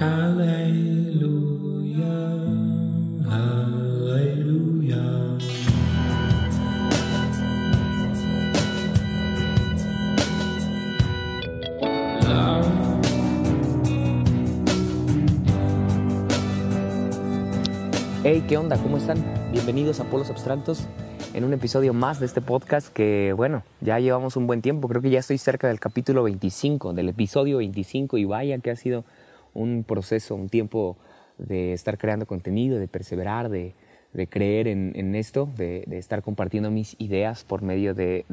Hey, ¿qué onda? ¿Cómo están? Bienvenidos a Polos Abstractos en un episodio más de este podcast que, bueno, ya llevamos un buen tiempo. Creo que ya estoy cerca del capítulo 25, del episodio 25 y vaya que ha sido un proceso, un tiempo de estar creando contenido, de perseverar, de, creer en, esto, de, estar compartiendo mis ideas por medio de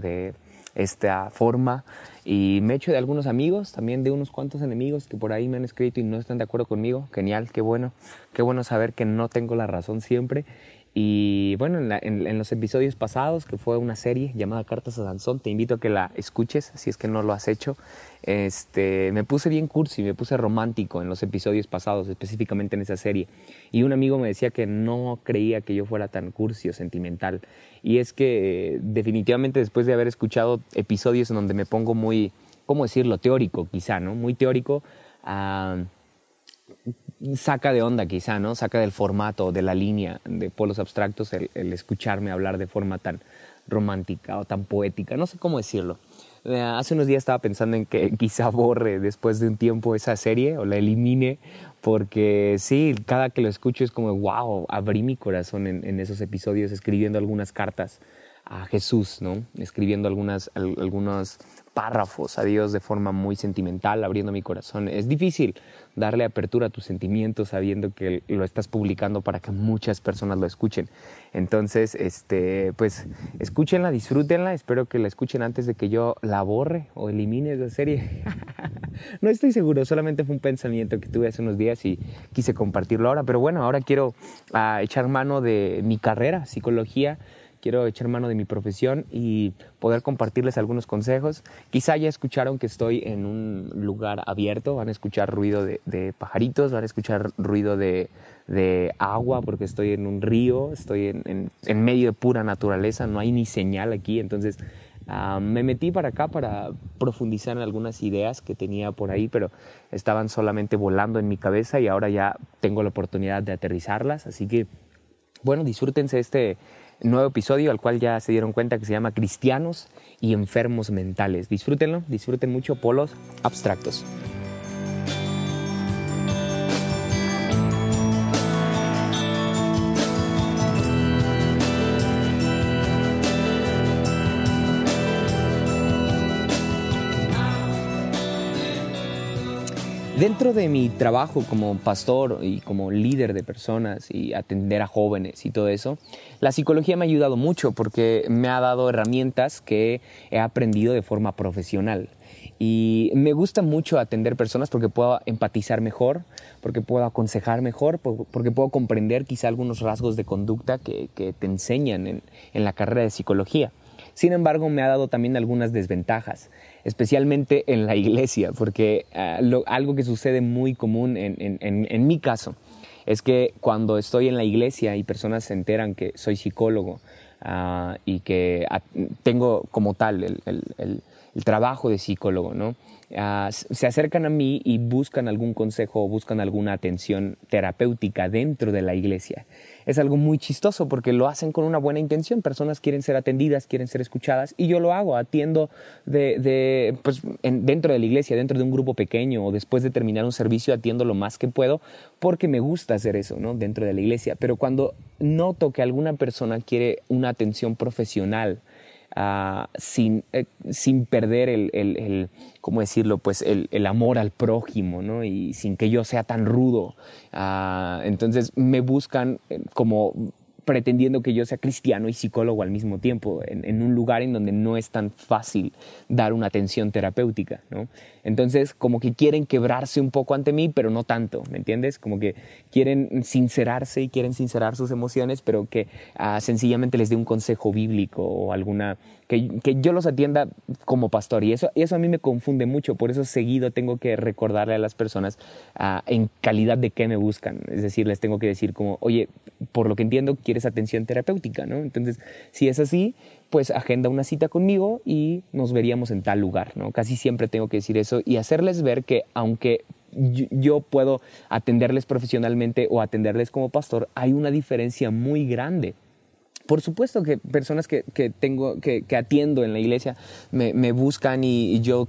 esta forma y me echo de algunos amigos, también de unos cuantos enemigos que por ahí me han escrito y no están de acuerdo conmigo. Genial, qué bueno, qué bueno saber que no tengo la razón siempre y bueno, en, los episodios pasados, que fue una serie llamada Cartas a Danzón, te invito a que la escuches si es que no lo has hecho. Este, me puse bien cursi, me puse romántico en los episodios pasados, específicamente en esa serie. Y un amigo me decía que no creía que yo fuera tan cursi o sentimental. Y es que definitivamente después de haber escuchado episodios en donde me pongo muy, ¿cómo decirlo? Teórico quizá, ¿no? Muy teórico. Uh, saca de onda quizá, ¿no? Saca del formato, de la línea de polos abstractos el, escucharme hablar de forma tan romántica o tan poética, no sé cómo decirlo. Eh, hace unos días estaba pensando en que quizá borre después de un tiempo esa serie o la elimine, porque sí, cada que lo escucho es como, wow, abrí mi corazón en, esos episodios escribiendo algunas cartas a Jesús, ¿no? Escribiendo algunas, algunos párrafos a Dios de forma muy sentimental, abriendo mi corazón. Es difícil darle apertura a tus sentimientos sabiendo que lo estás publicando para que muchas personas lo escuchen. Entonces, este, pues escúchenla, disfrútenla, espero que la escuchen antes de que yo la borre o elimine esa serie. no estoy seguro, solamente fue un pensamiento que tuve hace unos días y quise compartirlo ahora, pero bueno, ahora quiero ah, echar mano de mi carrera, psicología quiero echar mano de mi profesión y poder compartirles algunos consejos. Quizá ya escucharon que estoy en un lugar abierto, van a escuchar ruido de, pajaritos, van a escuchar ruido de, agua porque estoy en un río, estoy en, medio de pura naturaleza, no hay ni señal aquí, entonces ah, me metí para acá para profundizar en algunas ideas que tenía por ahí, pero estaban solamente volando en mi cabeza y ahora ya tengo la oportunidad de aterrizarlas, así que bueno, disfrútense este nuevo episodio al cual ya se dieron cuenta que se llama Cristianos y Enfermos Mentales. Disfrútenlo, disfruten mucho polos abstractos. Dentro de mi trabajo como pastor y como líder de personas y atender a jóvenes y todo eso, la psicología me ha ayudado mucho porque me ha dado herramientas que he aprendido de forma profesional. Y me gusta mucho atender personas porque puedo empatizar mejor, porque puedo aconsejar mejor, porque puedo comprender quizá algunos rasgos de conducta que, te enseñan en, la carrera de psicología. Sin embargo, me ha dado también algunas desventajas especialmente en la iglesia, porque ah, algo que sucede muy común en, mi caso es que cuando estoy en la iglesia y personas se enteran que soy psicólogo ah, y que ah, tengo como tal el, trabajo de psicólogo, ¿no? se acercan a mí y buscan algún consejo o buscan alguna atención terapéutica dentro de la iglesia es algo muy chistoso porque lo hacen con una buena intención. Personas quieren ser atendidas, quieren ser escuchadas y yo lo hago, atiendo de, pues, dentro de la iglesia, dentro de un grupo pequeño o después de terminar un servicio, atiendo lo más que puedo porque me gusta hacer eso, ¿no? Dentro de la iglesia. Pero cuando noto que alguna persona quiere una atención profesional, Ah, sin, eh, sin perder el, el, el, ¿cómo decirlo? Pues el, el, amor al prójimo, ¿no? Y sin que yo sea tan rudo. Ah, entonces me buscan eh, como pretendiendo que yo sea cristiano y psicólogo al mismo tiempo, en, un lugar en donde no es tan fácil dar una atención terapéutica, ¿no? Entonces, como que quieren quebrarse un poco ante mí, pero no tanto, ¿me entiendes? Como que quieren sincerarse y quieren sincerar sus emociones, pero que ah, sencillamente les dé un consejo bíblico o alguna que, que, yo los atienda como pastor. Y eso, eso a mí me confunde mucho, por eso seguido tengo que recordarle a las personas uh, en calidad de qué me buscan. Es decir, les tengo que decir como, oye, por lo que entiendo, quieres atención terapéutica, ¿no? Entonces, si es así, pues agenda una cita conmigo y nos veríamos en tal lugar, ¿no? Casi siempre tengo que decir eso y hacerles ver que aunque yo puedo atenderles profesionalmente o atenderles como pastor, hay una diferencia muy grande. Por supuesto que personas que, tengo, que, atiendo en la iglesia me, buscan y, yo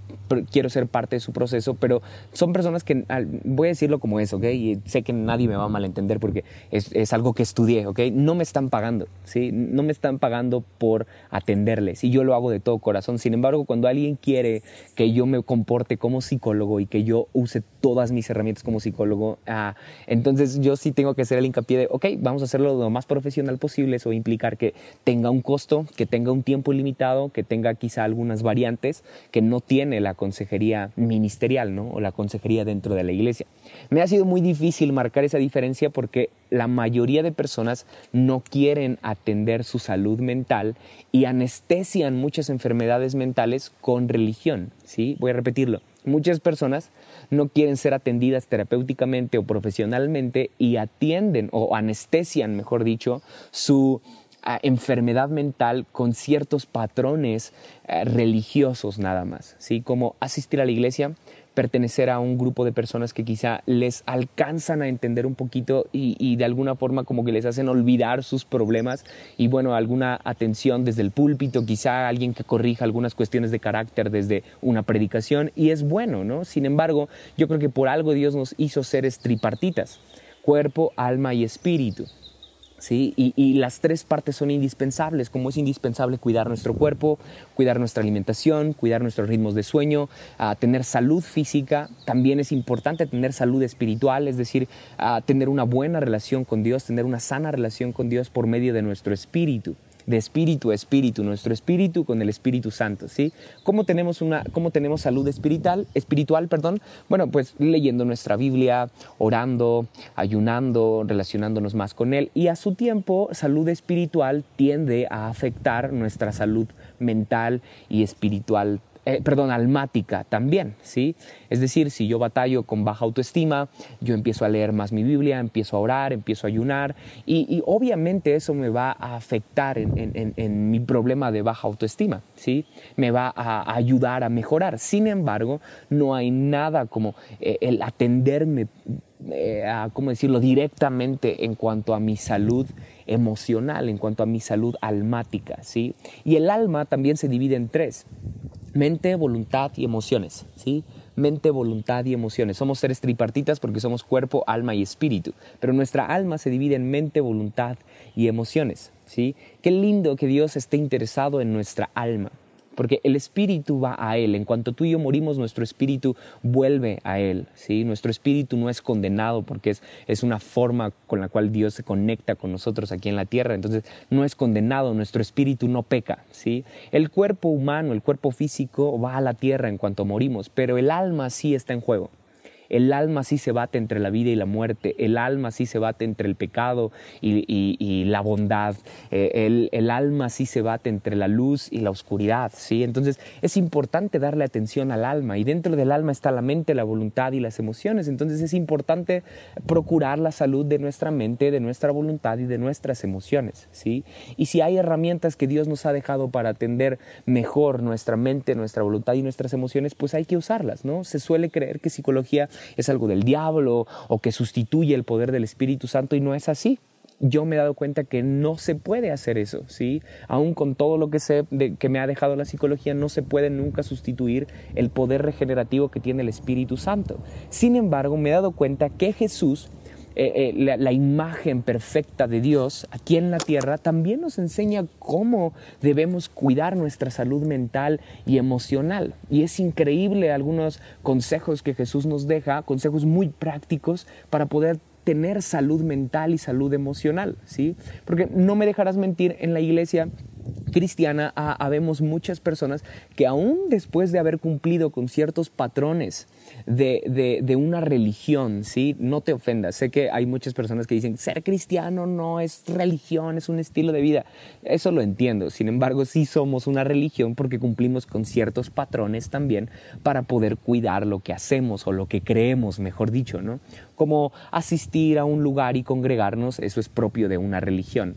quiero ser parte de su proceso, pero son personas que, voy a decirlo como es, ¿ok? Y sé que nadie me va a malentender porque es, algo que estudié, ¿ok? No me están pagando, ¿sí? No me están pagando por atenderles y yo lo hago de todo corazón. Sin embargo, cuando alguien quiere que yo me comporte como psicólogo y que yo use todas mis herramientas como psicólogo, ah, entonces yo sí tengo que hacer el hincapié de, ok, vamos a hacerlo lo más profesional posible, eso implica que tenga un costo, que tenga un tiempo limitado, que tenga quizá algunas variantes que no tiene la consejería ministerial ¿no? o la consejería dentro de la iglesia. Me ha sido muy difícil marcar esa diferencia porque la mayoría de personas no quieren atender su salud mental y anestesian muchas enfermedades mentales con religión. ¿sí? Voy a repetirlo. Muchas personas no quieren ser atendidas terapéuticamente o profesionalmente y atienden o anestesian, mejor dicho, su enfermedad mental con ciertos patrones eh, religiosos nada más, ¿sí? Como asistir a la iglesia, pertenecer a un grupo de personas que quizá les alcanzan a entender un poquito y, de alguna forma como que les hacen olvidar sus problemas y bueno, alguna atención desde el púlpito, quizá alguien que corrija algunas cuestiones de carácter desde una predicación y es bueno, ¿no? Sin embargo, yo creo que por algo Dios nos hizo seres tripartitas, cuerpo, alma y espíritu. ¿Sí? Y, las tres partes son indispensables, como es indispensable cuidar nuestro cuerpo, cuidar nuestra alimentación, cuidar nuestros ritmos de sueño, tener salud física, también es importante tener salud espiritual, es decir, tener una buena relación con Dios, tener una sana relación con Dios por medio de nuestro espíritu de espíritu a espíritu, nuestro espíritu con el Espíritu Santo, ¿sí? ¿Cómo tenemos, una, cómo tenemos salud espiritual, espiritual? Perdón? Bueno, pues leyendo nuestra Biblia, orando, ayunando, relacionándonos más con Él y a su tiempo salud espiritual tiende a afectar nuestra salud mental y espiritual eh, perdón, almática también, ¿sí? Es decir, si yo batallo con baja autoestima, yo empiezo a leer más mi Biblia, empiezo a orar, empiezo a ayunar y, obviamente eso me va a afectar en, mi problema de baja autoestima, ¿sí? Me va a ayudar a mejorar. Sin embargo, no hay nada como eh, el atenderme, eh, a, ¿cómo decirlo?, directamente en cuanto a mi salud emocional, en cuanto a mi salud almática, ¿sí? Y el alma también se divide en tres mente, voluntad y emociones, ¿sí? Mente, voluntad y emociones. Somos seres tripartitas porque somos cuerpo, alma y espíritu, pero nuestra alma se divide en mente, voluntad y emociones, ¿sí? Qué lindo que Dios esté interesado en nuestra alma, porque el espíritu va a Él. En cuanto tú y yo morimos, nuestro espíritu vuelve a Él. ¿sí? Nuestro espíritu no es condenado porque es, es una forma con la cual Dios se conecta con nosotros aquí en la tierra. Entonces, no es condenado, nuestro espíritu no peca. ¿sí? El cuerpo humano, el cuerpo físico va a la tierra en cuanto morimos, pero el alma sí está en juego. El alma sí se bate entre la vida y la muerte, el alma sí se bate entre el pecado y, la bondad, eh, el, alma sí se bate entre la luz y la oscuridad, ¿sí? Entonces es importante darle atención al alma y dentro del alma está la mente, la voluntad y las emociones, entonces es importante procurar la salud de nuestra mente, de nuestra voluntad y de nuestras emociones, ¿sí? Y si hay herramientas que Dios nos ha dejado para atender mejor nuestra mente, nuestra voluntad y nuestras emociones, pues hay que usarlas, ¿no? Se suele creer que psicología es algo del diablo o que sustituye el poder del Espíritu Santo y no es así yo me he dado cuenta que no se puede hacer eso, ¿sí? Aún con todo lo que sé que me ha dejado la psicología, no se puede nunca sustituir el poder regenerativo que tiene el Espíritu Santo. Sin embargo, me he dado cuenta que Jesús eh, eh, la, imagen perfecta de Dios aquí en la tierra, también nos enseña cómo debemos cuidar nuestra salud mental y emocional. Y es increíble algunos consejos que Jesús nos deja, consejos muy prácticos para poder tener salud mental y salud emocional, ¿sí? Porque no me dejarás mentir, en la iglesia cristiana habemos muchas personas que aún después de haber cumplido con ciertos patrones de, de, una religión, ¿sí? No te ofendas. Sé que hay muchas personas que dicen, ser cristiano no es religión, es un estilo de vida. Eso lo entiendo. Sin embargo, sí somos una religión porque cumplimos con ciertos patrones también para poder cuidar lo que hacemos o lo que creemos, mejor dicho, ¿no? Como asistir a un lugar y congregarnos, eso es propio de una religión.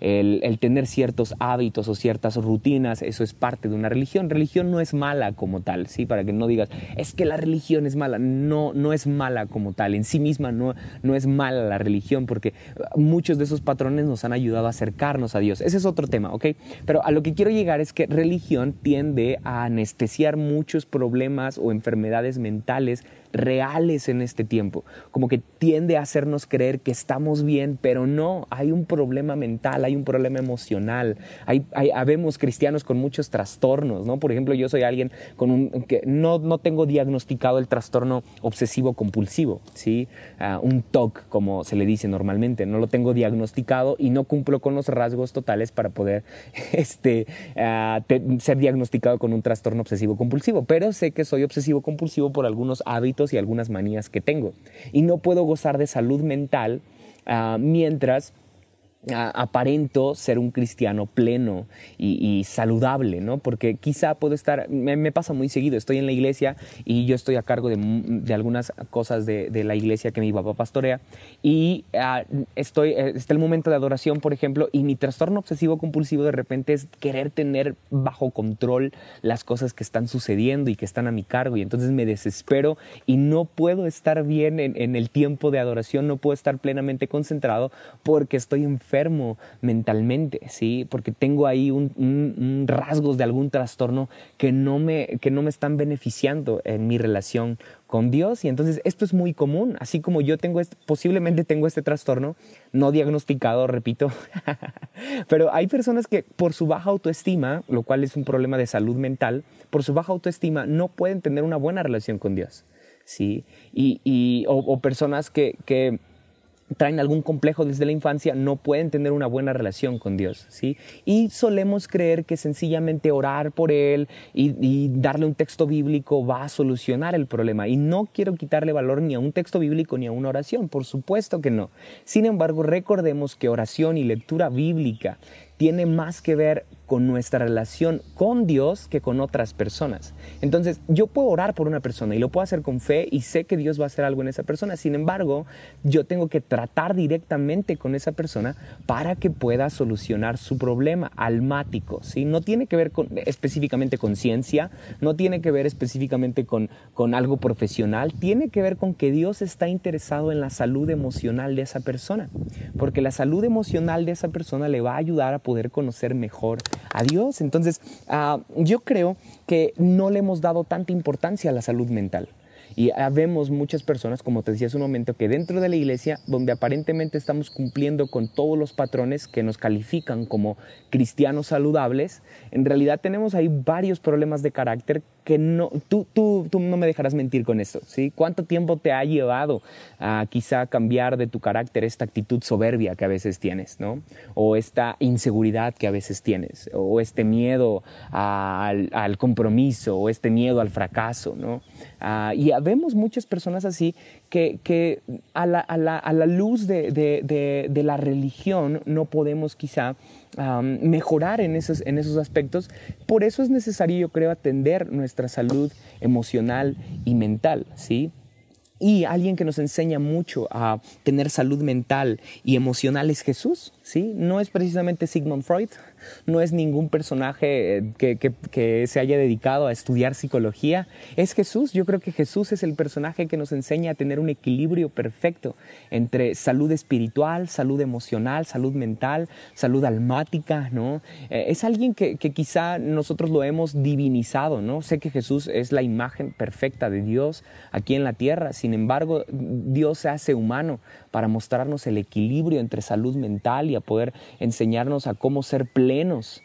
El, el tener ciertos hábitos o ciertas rutinas, eso es parte de una religión. Religión no es mala como tal, ¿sí? Para que no digas, es que la religión es mala. No, no es mala como tal. En sí misma no, no es mala la religión porque muchos de esos patrones nos han ayudado a acercarnos a Dios. Ese es otro tema, ¿ok? Pero a lo que quiero llegar es que religión tiende a anestesiar muchos problemas o enfermedades mentales reales en este tiempo, como que tiende a hacernos creer que estamos bien, pero no, hay un problema mental, hay un problema emocional, hay, habemos cristianos con muchos trastornos, ¿no? Por ejemplo, yo soy alguien con un, que no, no tengo diagnosticado el trastorno obsesivo compulsivo, ¿sí? Ah, un TOC, como se le dice normalmente, no lo tengo diagnosticado y no cumplo con los rasgos totales para poder este, ah, ser diagnosticado con un trastorno obsesivo compulsivo, pero sé que soy obsesivo compulsivo por algunos hábitos y algunas manías que tengo. Y no puedo gozar de salud mental ah, mientras aparento ser un cristiano pleno y, saludable, ¿no? Porque quizá puedo estar, me, pasa muy seguido, estoy en la iglesia y yo estoy a cargo de, algunas cosas de, la iglesia que mi papá pastorea y ah, estoy, eh, está el momento de adoración, por ejemplo, y mi trastorno obsesivo compulsivo de repente es querer tener bajo control las cosas que están sucediendo y que están a mi cargo y entonces me desespero y no puedo estar bien en, en el tiempo de adoración, no puedo estar plenamente concentrado porque estoy enfermo mentalmente, ¿sí? Porque tengo ahí un, rasgos de algún trastorno que no, me, que no me están beneficiando en mi relación con Dios y entonces esto es muy común, así como yo tengo posiblemente tengo este trastorno no diagnosticado, repito, pero hay personas que por su baja autoestima, lo cual es un problema de salud mental, por su baja autoestima no pueden tener una buena relación con Dios, ¿sí? Y, o, personas que traen algún complejo desde la infancia no pueden tener una buena relación con Dios, ¿sí? Y solemos creer que sencillamente orar por Él y, darle un texto bíblico va a solucionar el problema. Y no quiero quitarle valor ni a un texto bíblico ni a una oración, por supuesto que no. Sin embargo, recordemos que oración y lectura bíblica tiene más que ver con nuestra relación con Dios que con otras personas. Entonces, yo puedo orar por una persona y lo puedo hacer con fe y sé que Dios va a hacer algo en esa persona. Sin embargo, yo tengo que tratar directamente con esa persona para que pueda solucionar su problema almático. ¿sí? No tiene que ver específicamente con ciencia, no tiene que ver específicamente con, con algo profesional, tiene que ver con que Dios está interesado en la salud emocional de esa persona. Porque la salud emocional de esa persona le va a ayudar a poder conocer mejor a Dios. Entonces, ah, yo creo que no le hemos dado tanta importancia a la salud mental. Y vemos muchas personas, como te decía hace un momento, que dentro de la iglesia, donde aparentemente estamos cumpliendo con todos los patrones que nos califican como cristianos saludables, en realidad tenemos ahí varios problemas de carácter que no, tú, tú, tú no me dejarás mentir con esto, ¿sí? ¿Cuánto tiempo te ha llevado a quizá cambiar de tu carácter esta actitud soberbia que a veces tienes, ¿no? O esta inseguridad que a veces tienes, o este miedo al, compromiso, o este miedo al fracaso, ¿no? Ah, vemos muchas personas así que, que a, la, a, la, a, la, luz de, de, de, la religión no podemos quizá mejorar en esos, en esos aspectos. Por eso es necesario, yo creo, atender nuestra salud emocional y mental, ¿sí? Y alguien que nos enseña mucho a tener salud mental y emocional es Jesús, ¿sí? No es precisamente Sigmund Freud, no es ningún personaje eh, que, se haya dedicado a estudiar psicología, es Jesús. Yo creo que Jesús es el personaje que nos enseña a tener un equilibrio perfecto entre salud espiritual, salud emocional, salud mental, salud almática, ¿no? Eh, es alguien que, quizá nosotros lo hemos divinizado, ¿no? Sé que Jesús es la imagen perfecta de Dios aquí en la tierra, sin embargo, Dios se hace humano para mostrarnos el equilibrio entre salud mental y a poder enseñarnos a cómo ser plenos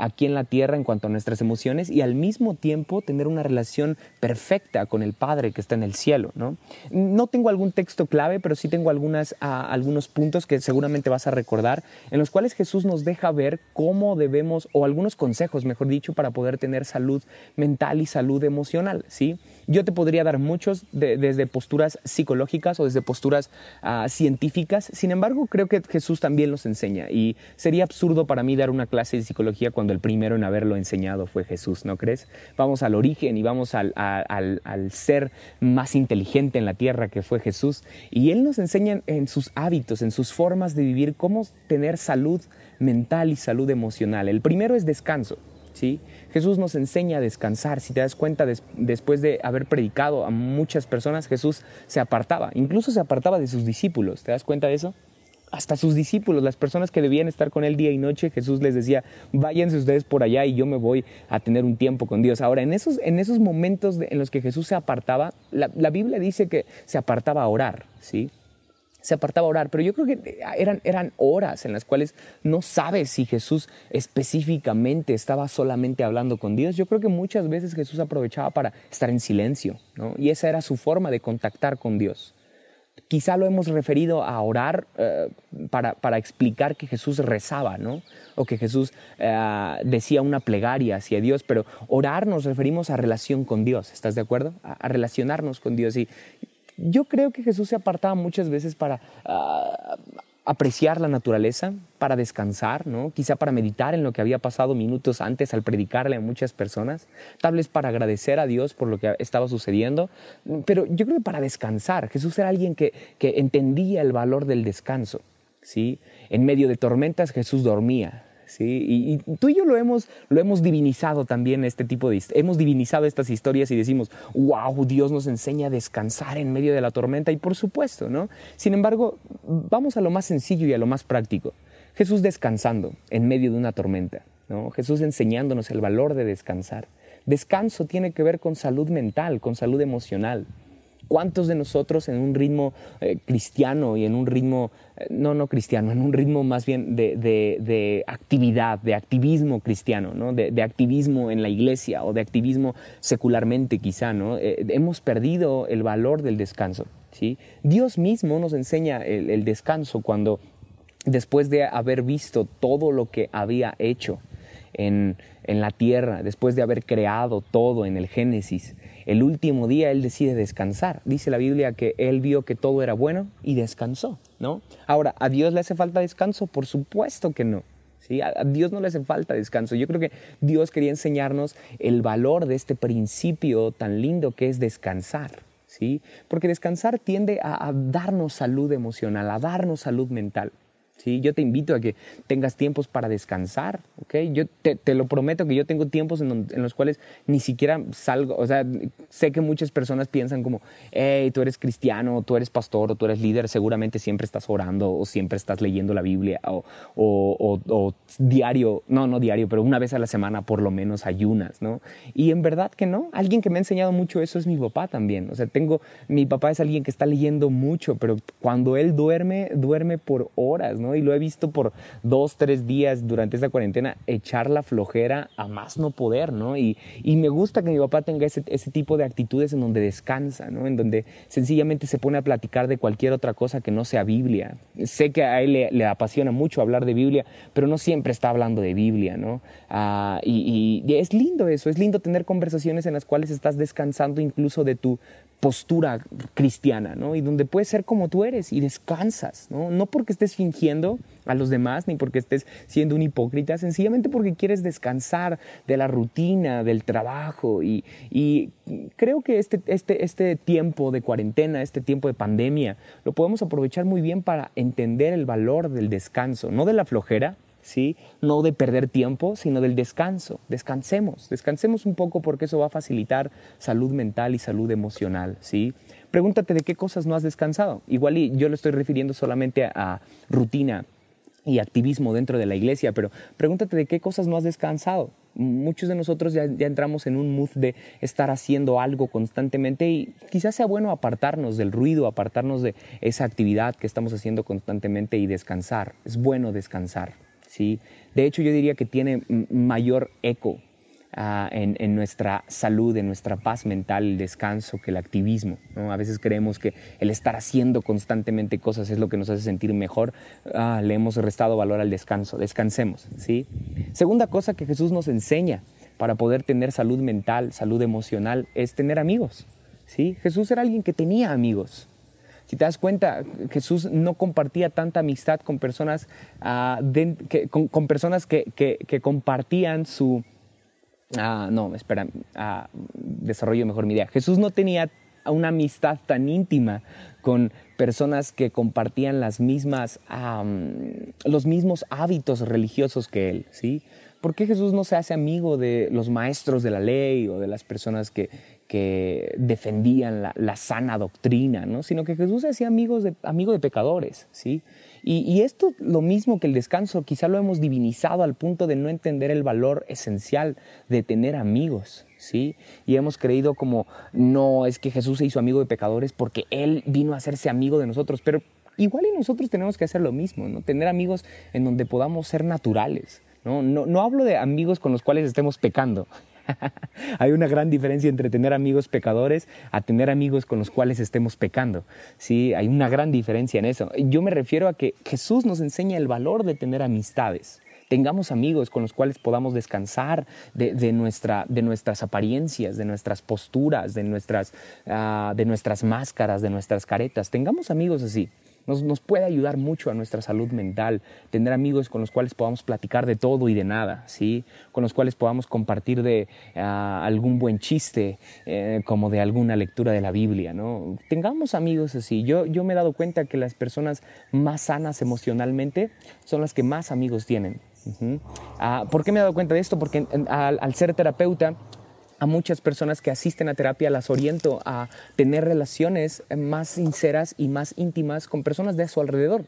aquí en la tierra en cuanto a nuestras emociones y al mismo tiempo tener una relación perfecta con el Padre que está en el cielo. No, no tengo algún texto clave, pero sí tengo algunas, algunos puntos que seguramente vas a recordar, en los cuales Jesús nos deja ver cómo debemos, o algunos consejos, mejor dicho, para poder tener salud mental y salud emocional. ¿sí? Yo te podría dar muchos desde posturas psicológicas o desde posturas ah, científicas. Sin embargo, creo que Jesús también los enseña y sería absurdo para mí dar una clase de psicología cuando el primero en haberlo enseñado fue Jesús, ¿no crees? Vamos al origen y vamos al, al ser más inteligente en la tierra que fue Jesús y Él nos enseña en sus hábitos, en sus formas de vivir, cómo tener salud mental y salud emocional. El primero es descanso. ¿Sí? Jesús nos enseña a descansar. Si te das cuenta, después de haber predicado a muchas personas, Jesús se apartaba, incluso se apartaba de sus discípulos. ¿Te das cuenta de eso? Hasta sus discípulos, las personas que debían estar con él día y noche, Jesús les decía, váyanse ustedes por allá y yo me voy a tener un tiempo con Dios. Ahora, en esos, en esos momentos en los que Jesús se apartaba, la, la Biblia dice que se apartaba a orar, ¿sí? Se apartaba a orar, pero yo creo que eran, eran horas en las cuales no sabes si Jesús específicamente estaba solamente hablando con Dios. Yo creo que muchas veces Jesús aprovechaba para estar en silencio, ¿no? y esa era su forma de contactar con Dios. Quizá lo hemos referido a orar eh, para, para, explicar que Jesús rezaba, ¿no? O que Jesús eh, decía una plegaria hacia Dios, pero orar nos referimos a relación con Dios, ¿estás de acuerdo? A, a relacionarnos con Dios. Y yo creo que Jesús se apartaba muchas veces para ah, apreciar la naturaleza, para descansar, ¿no? quizá para meditar en lo que había pasado minutos antes al predicarle a muchas personas, tal vez para agradecer a Dios por lo que estaba sucediendo, pero yo creo que para descansar. Jesús era alguien que, que entendía el valor del descanso. ¿sí? En medio de tormentas Jesús dormía, ¿sí? Y, tú y yo lo hemos, lo hemos divinizado también, este tipo de, hemos divinizado estas historias y decimos, wow, Dios nos enseña a descansar en medio de la tormenta y por supuesto, ¿no? Sin embargo, vamos a lo más sencillo y a lo más práctico. Jesús descansando en medio de una tormenta, ¿no? Jesús enseñándonos el valor de descansar. Descanso tiene que ver con salud mental, con salud emocional. ¿Cuántos de nosotros en un ritmo eh, cristiano y en un ritmo, eh, no, no cristiano, en un ritmo más bien de, actividad, de activismo cristiano, ¿no? de, activismo en la iglesia o de activismo secularmente quizá, ¿no? Eh, hemos perdido el valor del descanso. ¿sí? Dios mismo nos enseña el descanso cuando después de haber visto todo lo que había hecho en, en la tierra, después de haber creado todo en el Génesis, el último día él decide descansar. Dice la Biblia que él vio que todo era bueno y descansó, ¿no? Ahora, ¿a Dios le hace falta descanso? Por supuesto que no. ¿Sí? A Dios no le hace falta descanso. Yo creo que Dios quería enseñarnos el valor de este principio tan lindo que es descansar. ¿sí? Porque descansar tiende a darnos salud emocional, a darnos salud mental. ¿Sí? Yo te invito a que tengas tiempos para descansar, ¿ok? Yo te, lo prometo que yo tengo tiempos en, los cuales ni siquiera salgo, o sea, sé que muchas personas piensan como, hey, tú eres cristiano, tú eres pastor o tú eres líder, seguramente siempre estás orando o siempre estás leyendo la Biblia o, o, o, diario, no, no diario, pero una vez a la semana por lo menos ayunas, ¿no? Y en verdad que no, alguien que me ha enseñado mucho eso es mi papá también, o sea, tengo, mi papá es alguien que está leyendo mucho, pero cuando él duerme, duerme por horas, ¿no? Y lo he visto por dos, tres días durante esta cuarentena echar la flojera a más no poder, ¿no? Y, y me gusta que mi papá tenga ese, ese, tipo de actitudes en donde descansa, ¿no? En donde sencillamente se pone a platicar de cualquier otra cosa que no sea Biblia. Sé que a él le, apasiona mucho hablar de Biblia, pero no siempre está hablando de Biblia, ¿no? Ah, y, y es lindo eso, es lindo tener conversaciones en las cuales estás descansando incluso de tu postura cristiana, ¿no? Y donde puedes ser como tú eres y descansas, ¿no? No porque estés fingiendo a los demás ni porque estés siendo un hipócrita, sencillamente porque quieres descansar de la rutina, del trabajo y, creo que este, este, este tiempo de cuarentena, este tiempo de pandemia, lo podemos aprovechar muy bien para entender el valor del descanso, no de la flojera, ¿sí? No de perder tiempo, sino del descanso. Descansemos, descansemos un poco porque eso va a facilitar salud mental y salud emocional, ¿sí? Pregúntate de qué cosas no has descansado. Igual yo lo estoy refiriendo solamente a, rutina y activismo dentro de la iglesia, pero pregúntate de qué cosas no has descansado. Muchos de nosotros ya, ya, entramos en un mood de estar haciendo algo constantemente y quizás sea bueno apartarnos del ruido, apartarnos de esa actividad que estamos haciendo constantemente y descansar. Es bueno descansar. ¿Sí? De hecho, yo diría que tiene mayor eco ah, en, nuestra salud, en nuestra paz mental, el descanso, que el activismo. A veces creemos que el estar haciendo constantemente cosas es lo que nos hace sentir mejor. Ah, le hemos restado valor al descanso. Descansemos. ¿sí? Segunda cosa que Jesús nos enseña para poder tener salud mental, salud emocional, es tener amigos. ¿sí? Jesús era alguien que tenía amigos. Si te das cuenta, Jesús no compartía tanta amistad con personas, ah, que, con, personas que, compartían su... Ah, no, espera, ah, desarrollo mejor mi idea. Jesús no tenía una amistad tan íntima con personas que compartían las mismas, los mismos hábitos religiosos que él, ¿sí? ¿Por qué Jesús no se hace amigo de los maestros de la ley o de las personas que, que defendían la, sana doctrina, ¿no? sino que Jesús se hacía amigos de, amigo de pecadores. ¿sí? Y, esto, lo mismo que el descanso, quizá lo hemos divinizado al punto de no entender el valor esencial de tener amigos. ¿sí? Y hemos creído como, no, es que Jesús se hizo amigo de pecadores porque Él vino a hacerse amigo de nosotros, pero igual y nosotros tenemos que hacer lo mismo, ¿no? tener amigos en donde podamos ser naturales. No, no hablo de amigos con los cuales estemos pecando, Hay una gran diferencia entre tener amigos pecadores a tener amigos con los cuales estemos pecando. Sí, hay una gran diferencia en eso. Yo me refiero a que Jesús nos enseña el valor de tener amistades. Tengamos amigos con los cuales podamos descansar de, nuestra, de nuestras apariencias, de nuestras posturas, de nuestras, ah, de nuestras máscaras, de nuestras caretas. Tengamos amigos así. Nos, puede ayudar mucho a nuestra salud mental, tener amigos con los cuales podamos platicar de todo y de nada, ¿sí? con los cuales podamos compartir de ah, algún buen chiste, eh, como de alguna lectura de la Biblia. ¿no? Tengamos amigos así. Yo, yo me he dado cuenta que las personas más sanas emocionalmente son las que más amigos tienen. Ah, ¿Por qué me he dado cuenta de esto? Porque al ser terapeuta, a muchas personas que asisten a terapia las oriento a tener relaciones más sinceras y más íntimas con personas de su alrededor.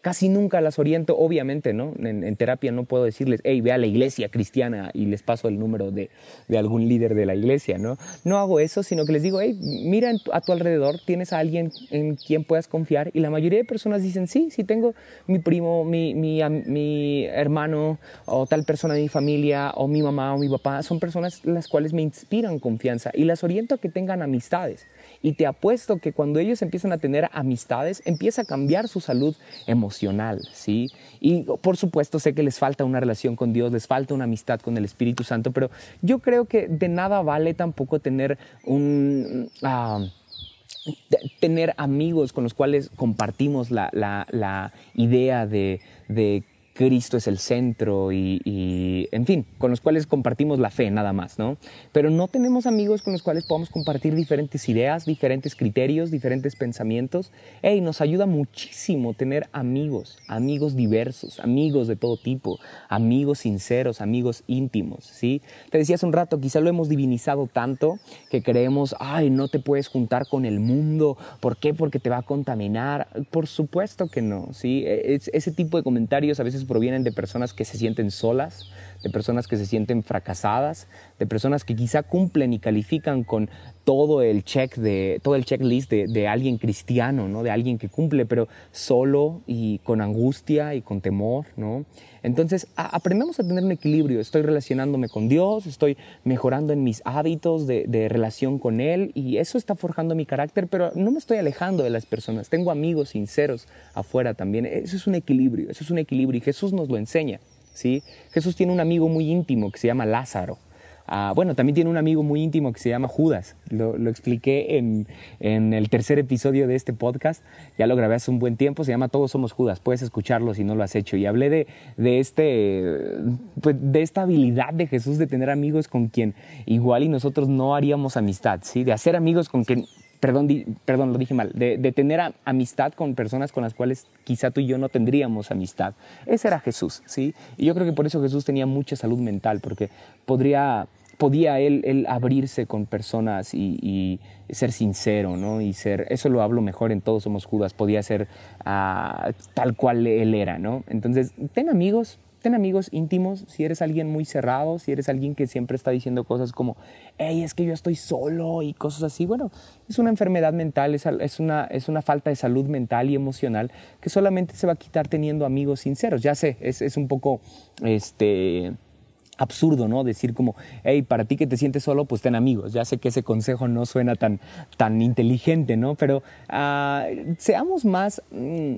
Casi nunca las oriento, obviamente, ¿no? En, terapia no puedo decirles, hey, ve a la iglesia cristiana y les paso el número de, algún líder de la iglesia, ¿no? No hago eso, sino que les digo, hey, mira a tu alrededor, tienes a alguien en quien puedas confiar y la mayoría de personas dicen, sí, sí tengo mi primo, mi, mi hermano o tal persona de mi familia o mi mamá o mi papá, son personas las cuales me inspiran confianza y las oriento a que tengan amistades. Y te apuesto que cuando ellos empiezan a tener amistades, empieza a cambiar su salud emocional, ¿sí? Y por supuesto sé que les falta una relación con Dios, les falta una amistad con el Espíritu Santo, pero yo creo que de nada vale tampoco tener un... Ah, tener amigos con los cuales compartimos la, la, idea de, de Cristo es el centro y, en fin, con los cuales compartimos la fe nada más, ¿no? Pero no tenemos amigos con los cuales podamos compartir diferentes ideas, diferentes criterios, diferentes pensamientos. Hey, nos ayuda muchísimo tener amigos, amigos diversos, amigos de todo tipo, amigos sinceros, amigos íntimos, ¿sí? Te decía hace un rato, quizá lo hemos divinizado tanto que creemos, ay, no te puedes juntar con el mundo, ¿por qué? Porque te va a contaminar. Por supuesto que no, ¿sí? E, ese tipo de comentarios a veces provienen de personas que se sienten solas, de personas que se sienten fracasadas, de personas que quizá cumplen y califican con todo el check de todo el checklist de, alguien cristiano, ¿no? De alguien que cumple, pero solo y con angustia y con temor, ¿no? Entonces, aprendamos a tener un equilibrio. Estoy relacionándome con Dios, estoy mejorando en mis hábitos de, de, relación con Él y eso está forjando mi carácter, pero no me estoy alejando de las personas. Tengo amigos sinceros afuera también. Eso es un equilibrio, eso es un equilibrio y Jesús nos lo enseña. Jesús tiene un amigo muy íntimo que se llama Lázaro. Ah, bueno, también tiene un amigo muy íntimo que se llama Judas. Lo, expliqué en, el tercer episodio de este podcast. Ya lo grabé hace un buen tiempo. Se llama Todos somos Judas. Puedes escucharlo si no lo has hecho. Y hablé de, este, pues, de esta habilidad de Jesús de tener amigos con quien igual y nosotros no haríamos amistad. De hacer amigos con quien perdón, perdón, lo dije mal, de, de, tener amistad con personas con las cuales quizá tú y yo no tendríamos amistad. Ese era Jesús, ¿sí? Y yo creo que por eso Jesús tenía mucha salud mental, porque podría, podía él, él abrirse con personas y, ser sincero, ¿no? Y ser, eso lo hablo mejor en Todos Somos Judas, podía ser ah, tal cual él era, ¿no? Entonces, ten amigos, ten amigos íntimos, si eres alguien muy cerrado, si eres alguien que siempre está diciendo cosas como, hey, es que yo estoy solo y cosas así, bueno, es una enfermedad mental, es, una, es una falta de salud mental y emocional que solamente se va a quitar teniendo amigos sinceros. Ya sé, es, es un poco, este absurdo, ¿no? Decir como, hey, para ti que te sientes solo, pues ten amigos. Ya sé que ese consejo no suena tan, tan inteligente, ¿no? Pero ah, seamos más, mm,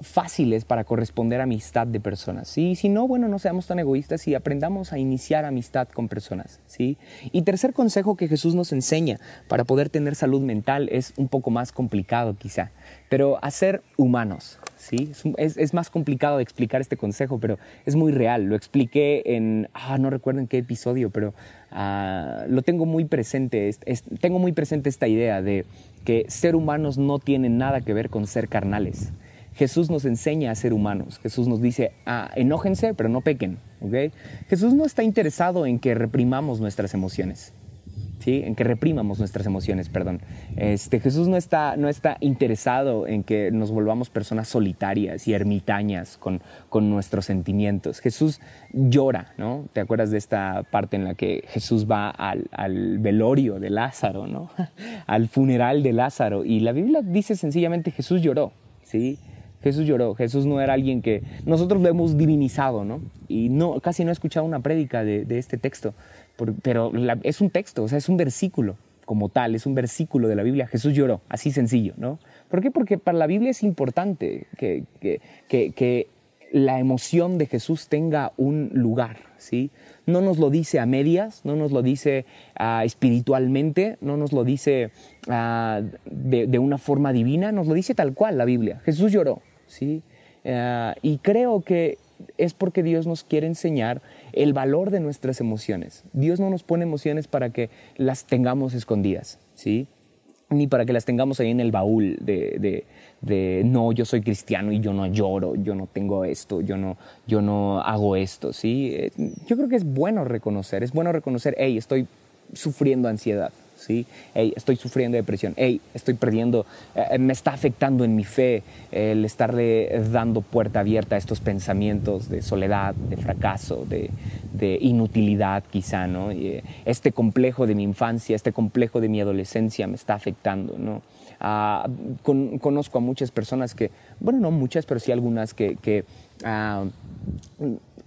fáciles para corresponder amistad de personas. ¿sí? Si no, bueno, no seamos tan egoístas y aprendamos a iniciar amistad con personas. ¿sí? Y tercer consejo que Jesús nos enseña para poder tener salud mental es un poco más complicado quizá, pero hacer humanos. ¿sí? Es, más complicado de explicar este consejo, pero es muy real. Lo expliqué en, ah, no recuerdo en qué episodio, pero ah, lo tengo muy presente. tengo muy presente esta idea de que ser humanos no tiene nada que ver con ser carnales. Jesús nos enseña a ser humanos. Jesús nos dice, ah, enójense, pero no pequen. ¿okay? Jesús no está interesado en que reprimamos nuestras emociones. ¿Sí? en que reprimamos nuestras emociones, perdón. Este, Jesús no está, no está interesado en que nos volvamos personas solitarias y ermitañas con, con nuestros sentimientos. Jesús llora, ¿no? ¿Te acuerdas de esta parte en la que Jesús va al, al velorio de Lázaro, ¿no? al funeral de Lázaro? Y la Biblia dice sencillamente Jesús lloró, ¿sí? Jesús lloró, Jesús no era alguien que nosotros lo hemos divinizado, ¿no? Y no, casi no he escuchado una prédica de, este texto, pero es un texto, o sea, es un versículo como tal, es un versículo de la Biblia. Jesús lloró, así sencillo, ¿no? ¿Por qué? Porque para la Biblia es importante que, que, que la emoción de Jesús tenga un lugar, ¿sí? No nos lo dice a medias, no nos lo dice ah, espiritualmente, no nos lo dice ah, de, una forma divina, nos lo dice tal cual la Biblia. Jesús lloró, ¿sí? Ah, y creo que es porque Dios nos quiere enseñar el valor de nuestras emociones. Dios no nos pone emociones para que las tengamos escondidas, ¿sí? Ni para que las tengamos ahí en el baúl de, de, no, yo soy cristiano y yo no lloro, yo no tengo esto, yo no, yo no hago esto, ¿sí? Eh, yo creo que es bueno reconocer, es bueno reconocer, hey, estoy sufriendo ansiedad, Hey, estoy sufriendo depresión, hey, estoy perdiendo, eh, me está afectando en mi fe el estarle dando puerta abierta a estos pensamientos de soledad, de fracaso, de, inutilidad quizá, ¿no? Eh, este complejo de mi infancia, este complejo de mi adolescencia me está afectando, ¿no? Ah, conozco a muchas personas que, bueno, no muchas, pero sí algunas que, ah,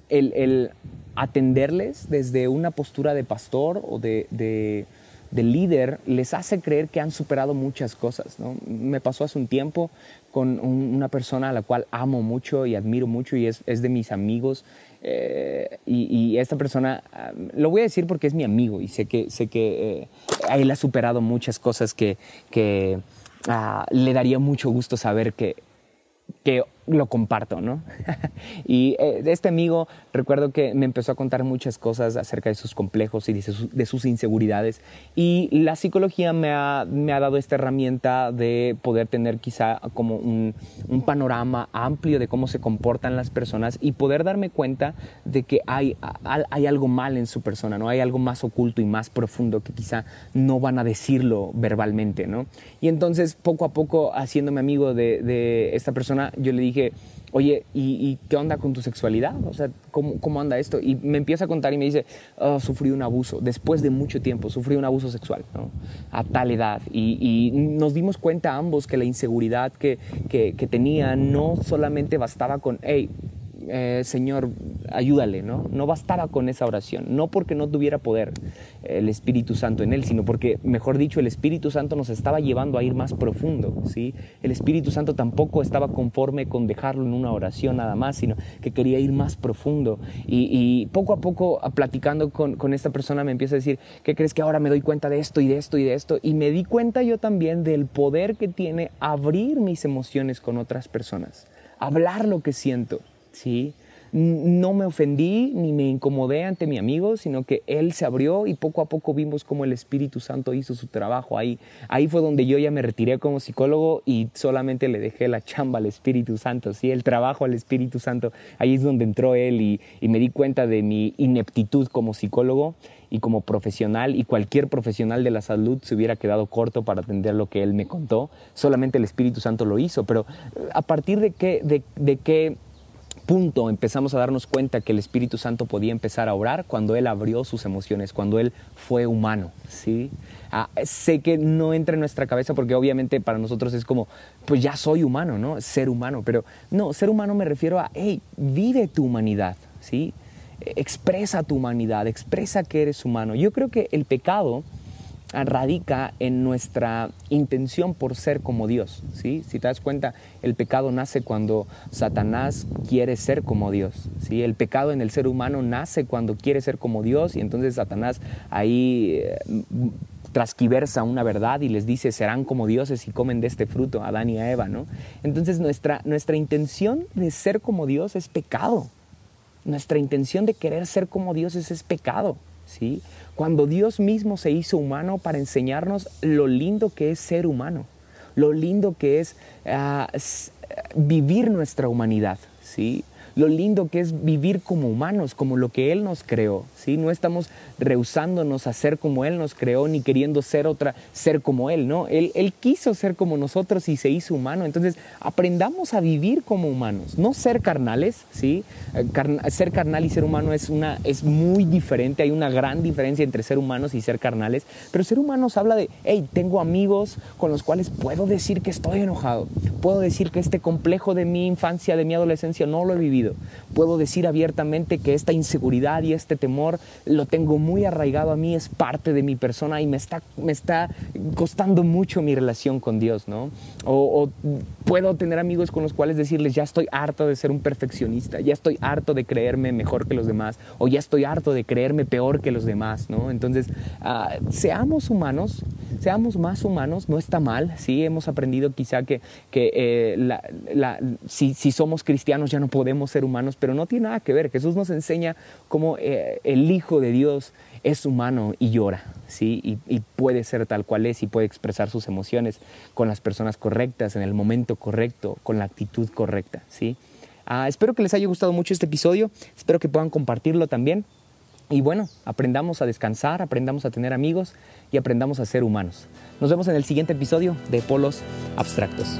el, atenderles desde una postura de pastor o de líder les hace creer que han superado muchas cosas. Me pasó hace un tiempo con una persona a la cual amo mucho y admiro mucho y es, de mis amigos. Eh, y, esta persona, ah, lo voy a decir porque es mi amigo y sé que, sé que eh, él ha superado muchas cosas que, que ah, le daría mucho gusto saber que, que lo comparto, ¿no? y eh, este amigo recuerdo que me empezó a contar muchas cosas acerca de sus complejos y de sus, inseguridades y la psicología me ha, me ha, dado esta herramienta de poder tener quizá como un, un, panorama amplio de cómo se comportan las personas y poder darme cuenta de que hay, hay algo mal en su persona, ¿no? Hay algo más oculto y más profundo que quizá no van a decirlo verbalmente, ¿no? Y entonces poco a poco haciéndome amigo de, de esta persona, yo le dije, oye, ¿y, qué onda con tu sexualidad? O sea, ¿cómo, anda esto? Y me empieza a contar y me dice, oh, sufrí un abuso, después de mucho tiempo, sufrí un abuso sexual, A tal edad. Y, nos dimos cuenta ambos que la inseguridad que, que, que tenía no solamente bastaba con, hey, eh, Señor, ayúdale, ¿no? No bastaba con esa oración, no porque no tuviera poder el Espíritu Santo en él, sino porque, mejor dicho, el Espíritu Santo nos estaba llevando a ir más profundo, ¿sí? El Espíritu Santo tampoco estaba conforme con dejarlo en una oración nada más, sino que quería ir más profundo. Y, poco a poco, platicando con, con esta persona, me empieza a decir, ¿qué crees que ahora me doy cuenta de esto y de esto y de esto? Y me di cuenta yo también del poder que tiene abrir mis emociones con otras personas, hablar lo que siento. ¿Sí? No me ofendí ni me incomodé ante mi amigo, sino que él se abrió y poco a poco vimos cómo el Espíritu Santo hizo su trabajo ahí. Ahí fue donde yo ya me retiré como psicólogo y solamente le dejé la chamba al Espíritu Santo, ¿sí? el trabajo al Espíritu Santo. Ahí es donde entró él y, me di cuenta de mi ineptitud como psicólogo y como profesional y cualquier profesional de la salud se hubiera quedado corto para atender lo que él me contó. Solamente el Espíritu Santo lo hizo, pero a partir de qué, de qué punto empezamos a darnos cuenta que el Espíritu Santo podía empezar a orar cuando Él abrió sus emociones, cuando Él fue humano, ¿sí? Ah, sé que no entra en nuestra cabeza porque obviamente para nosotros es como, pues ya soy humano, ¿no? Ser humano, pero no, ser humano me refiero a, hey, vive tu humanidad, ¿sí? Expresa tu humanidad, expresa que eres humano. Yo creo que el pecado radica en nuestra intención por ser como Dios. ¿sí? Si te das cuenta, el pecado nace cuando Satanás quiere ser como Dios. ¿sí? El pecado en el ser humano nace cuando quiere ser como Dios y entonces Satanás ahí eh, trasquiversa una verdad y les dice serán como dioses si comen de este fruto, Adán y Eva. ¿no? Entonces nuestra, nuestra intención de ser como Dios es pecado. Nuestra intención de querer ser como Dios es pecado. ¿Sí? Cuando Dios mismo se hizo humano para enseñarnos lo lindo que es ser humano, lo lindo que es ah, vivir nuestra humanidad, ¿sí? Lo lindo que es vivir como humanos, como lo que Él nos creó. ¿sí? No estamos rehusándonos a ser como Él nos creó, ni queriendo ser otra, ser como Él. ¿no? Él, él quiso ser como nosotros y se hizo humano. Entonces, aprendamos a vivir como humanos, no ser carnales. ¿sí? Eh, ser carnal y ser humano es, una, es muy diferente. Hay una gran diferencia entre ser humanos y ser carnales. Pero ser humanos habla de, hey, tengo amigos con los cuales puedo decir que estoy enojado. Puedo decir que este complejo de mi infancia, de mi adolescencia, no lo he vivido Puedo decir abiertamente que esta inseguridad y este temor lo tengo muy arraigado a mí, es parte de mi persona y me está, me está costando mucho mi relación con Dios, ¿no? O, puedo tener amigos con los cuales decirles, ya estoy harto de ser un perfeccionista, ya estoy harto de creerme mejor que los demás, o ya estoy harto de creerme peor que los demás, ¿no? Entonces, ah, seamos humanos, seamos más humanos, no está mal, sí, hemos aprendido quizá que, que eh, si, si somos cristianos ya no podemos ser humanos, pero no tiene nada que ver. Jesús nos enseña cómo eh, el Hijo de Dios es humano y llora, ¿sí? Y, puede ser tal cual es y puede expresar sus emociones con las personas correctas, en el momento correcto, con la actitud correcta, ¿sí? Ah, espero que les haya gustado mucho este episodio, espero que puedan compartirlo también. Y bueno, aprendamos a descansar, aprendamos a tener amigos y aprendamos a ser humanos. Nos vemos en el siguiente episodio de Polos Abstractos.